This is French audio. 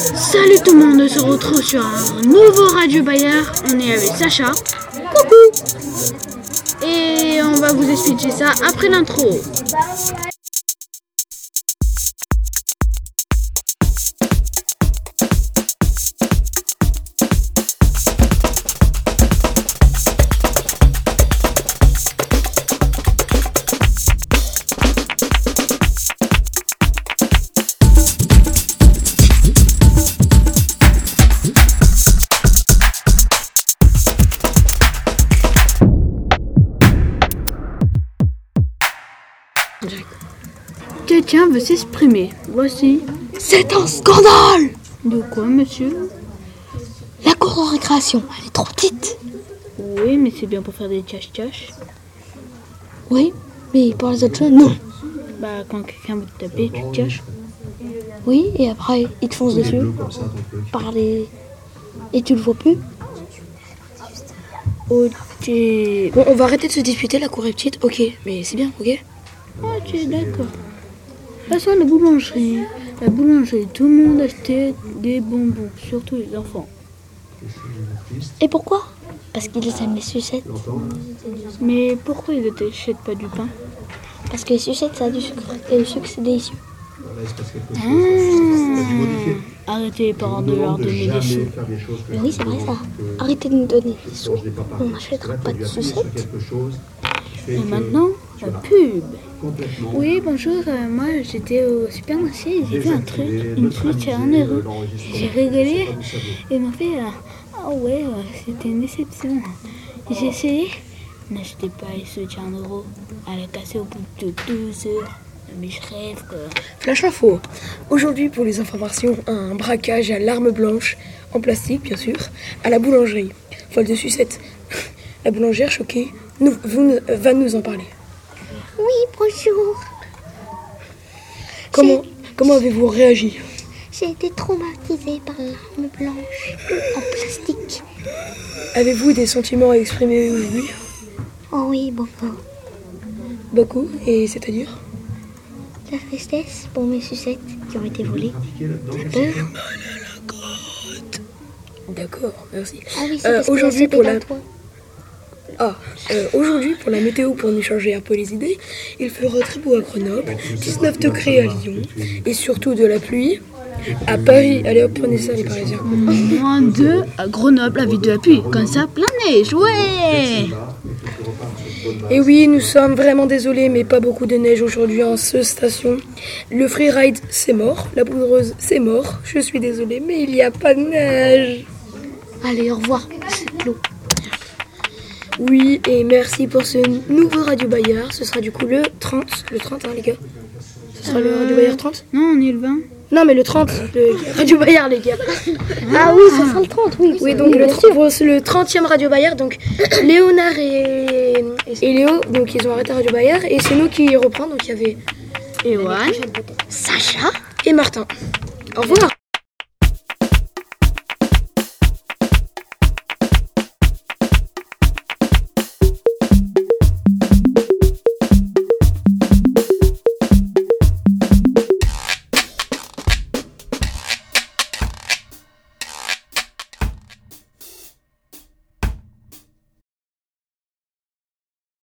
Salut tout le monde, on se retrouve sur un nouveau Radio Bayard. On est avec Sacha. Coucou Et on va vous expliquer ça après l'intro. Quelqu'un veut s'exprimer. Voici. C'est un scandale De quoi, monsieur? La cour de récréation, elle est trop petite. Oui, mais c'est bien pour faire des cache-cache. Oui, mais pour les autres choses, non. Bah, quand quelqu'un veut te taper, tu te caches. Oui, et après, ils te foncent dessus. Par les... Et tu le vois plus. Ok. Bon, on va arrêter de se disputer, la cour est petite, ok. Mais c'est bien, ok? Ok, d'accord. Passons à la boulangerie. La boulangerie, tout le monde achetait des bonbons, surtout les enfants. Et pourquoi? Parce qu'ils aiment les sucettes. Mais pourquoi ils ne t'achètent pas du pain? Parce que les sucettes, ça a du sucre. Et le sucre, c'est délicieux. Ah, Arrêtez les parents de leur donner des sous. Mais oui, c'est vrai ça. Arrêtez de nous donner des sous. On n'achètera pas de sucettes. Et maintenant, la pub. Oui, bonjour, euh, moi j'étais au supermarché et j'ai vu un truc, une Switch à 1 euro. J'ai rigolé et m'ont fait euh, Ah ouais, euh, c'était une déception. J'ai essayé, n'achetez pas les Switch à 1 euro. Elle est cassée au bout de 12 heures. Mais je rêve quoi. Flash info. Aujourd'hui, pour les informations, un braquage à l'arme blanche, en plastique bien sûr, à la boulangerie. Folle de sucette. La boulangère choquée nous, vous, va nous en parler. Bonjour. Comment, comment avez-vous réagi J'ai été traumatisée par l'arme blanche en plastique. Avez-vous des sentiments à exprimer aujourd'hui Oh oui, beaucoup. Beaucoup, et c'est-à-dire La tristesse pour mes sucettes qui ont été volées. J'ai peur. D'accord, merci. Ah oui, Euh, aujourd'hui, pour la- toi. Ah, euh, aujourd'hui, pour la météo, pour nous changer un peu les idées, il fera très beau à Grenoble, 19 degrés à Lyon, et surtout de la pluie. À Paris, allez hop, prenez ça les Parisiens. Moins 2 à Grenoble avec de la pluie. Comme ça, plein neige, ouais Et oui, nous sommes vraiment désolés, mais pas beaucoup de neige aujourd'hui en ce station. Le freeride, c'est mort. La poudreuse, c'est mort. Je suis désolée, mais il n'y a pas de neige. Allez, au revoir. C'est clos. Oui, et merci pour ce nouveau Radio Bayard. Ce sera du coup le 30. Le 30, hein, les gars Ce sera le Radio Bayard 30 Non, on est le 20. Non, mais le 30, le Radio Bayard, les gars. Ah oui, ça sera le 30, oui. Oui, donc le, tr- bon, c'est le 30e Radio Bayard. Donc Léonard et, et Léo, donc ils ont arrêté Radio Bayard. Et c'est nous qui reprend. Donc il y avait Et ouais. Sacha et Martin. Au revoir.